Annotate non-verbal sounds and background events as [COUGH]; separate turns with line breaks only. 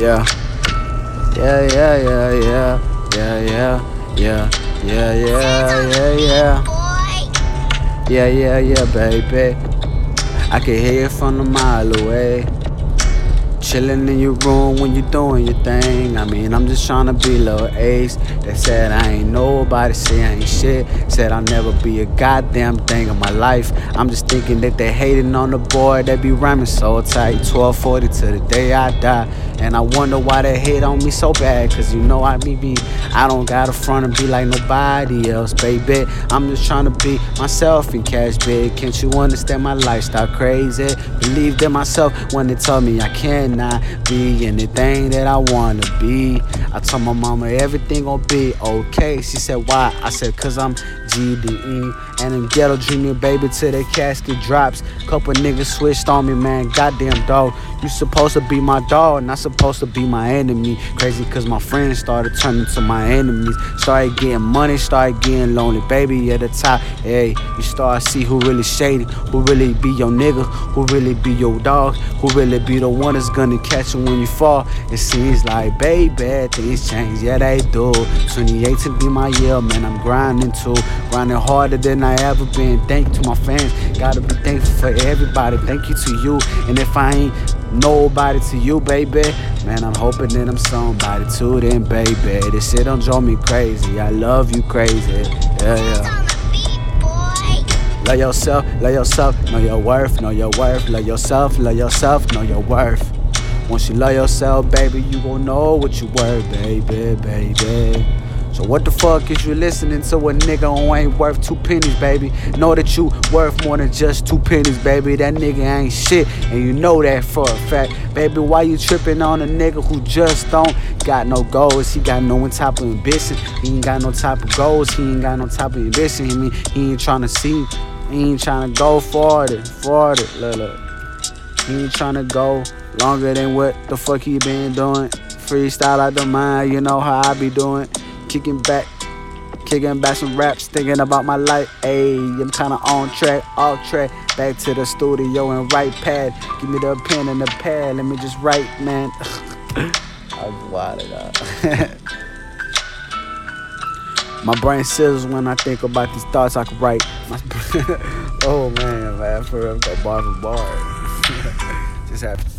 Yeah. Yeah, yeah, yeah, yeah. Yeah, yeah, yeah. Yeah, yeah, yeah, yeah. Yeah, yeah, yeah, baby. I can hear it from a mile away. Chillin' in your room when you doing your thing. I mean, I'm just trying to be little ace. They said I ain't nobody, say I ain't shit. Said I'll never be a goddamn thing in my life. I'm just thinking that they hating on the boy that be rhyming so tight. 1240 to the day I die. And I wonder why they hate on me so bad. Cause you know I be me. I don't got a front and be like nobody else, baby. I'm just trying to be myself and cash big. Can't you understand my lifestyle crazy? Believed in myself when they told me I cannot be anything that I wanna be. I told my mama everything gon' be okay. She said, Why? I said, Cause I'm GDE. And them ghetto junior baby till their casket drops. Couple niggas switched on me, man. Goddamn dog. You supposed to be my dog, not supposed to be my enemy. Crazy cause my friends started turning to my enemies. Started getting money, started getting lonely. Baby at the top, hey, you start see who really shady, who really be your nigga, who really be your dog, who really be the one that's gonna catch you when you fall. It seems like, baby, things change, yeah, they do. 2018 be my year, man, I'm grinding too. Grinding harder than I ever been. Thank you to my fans. Gotta be thankful for everybody. Thank you to you. And if I ain't nobody to you, baby, man, I'm hoping that I'm somebody too. Then, baby, this shit don't drive me crazy. I love you crazy. Yeah, yeah. Love yourself, love yourself, know your worth, know your worth. Love yourself, love yourself, know your worth. Once you love yourself, baby, you gon' know what you worth, baby, baby. So what the fuck is you listening to a nigga who ain't worth two pennies, baby? Know that you worth more than just two pennies, baby. That nigga ain't shit, and you know that for a fact. Baby, why you tripping on a nigga who just don't got no goals? He got no type of ambition. He ain't got no type of goals. He ain't got no type of ambition. He, mean, he ain't trying to see. He ain't trying to go farther, farther. Look, look. He ain't trying to go longer than what the fuck he been doing. Freestyle out the mind, you know how I be doing. Kicking back, kicking back some raps, thinking about my life. Ayy, I'm kinda on track, off track. Back to the studio and write pad. Give me the pen and the pad, let me just write, man. [LAUGHS] I'm wild out. [LAUGHS] My brain sizzles when I think about these thoughts I could write. [LAUGHS] oh man, man, for real, go bar for bar. Just have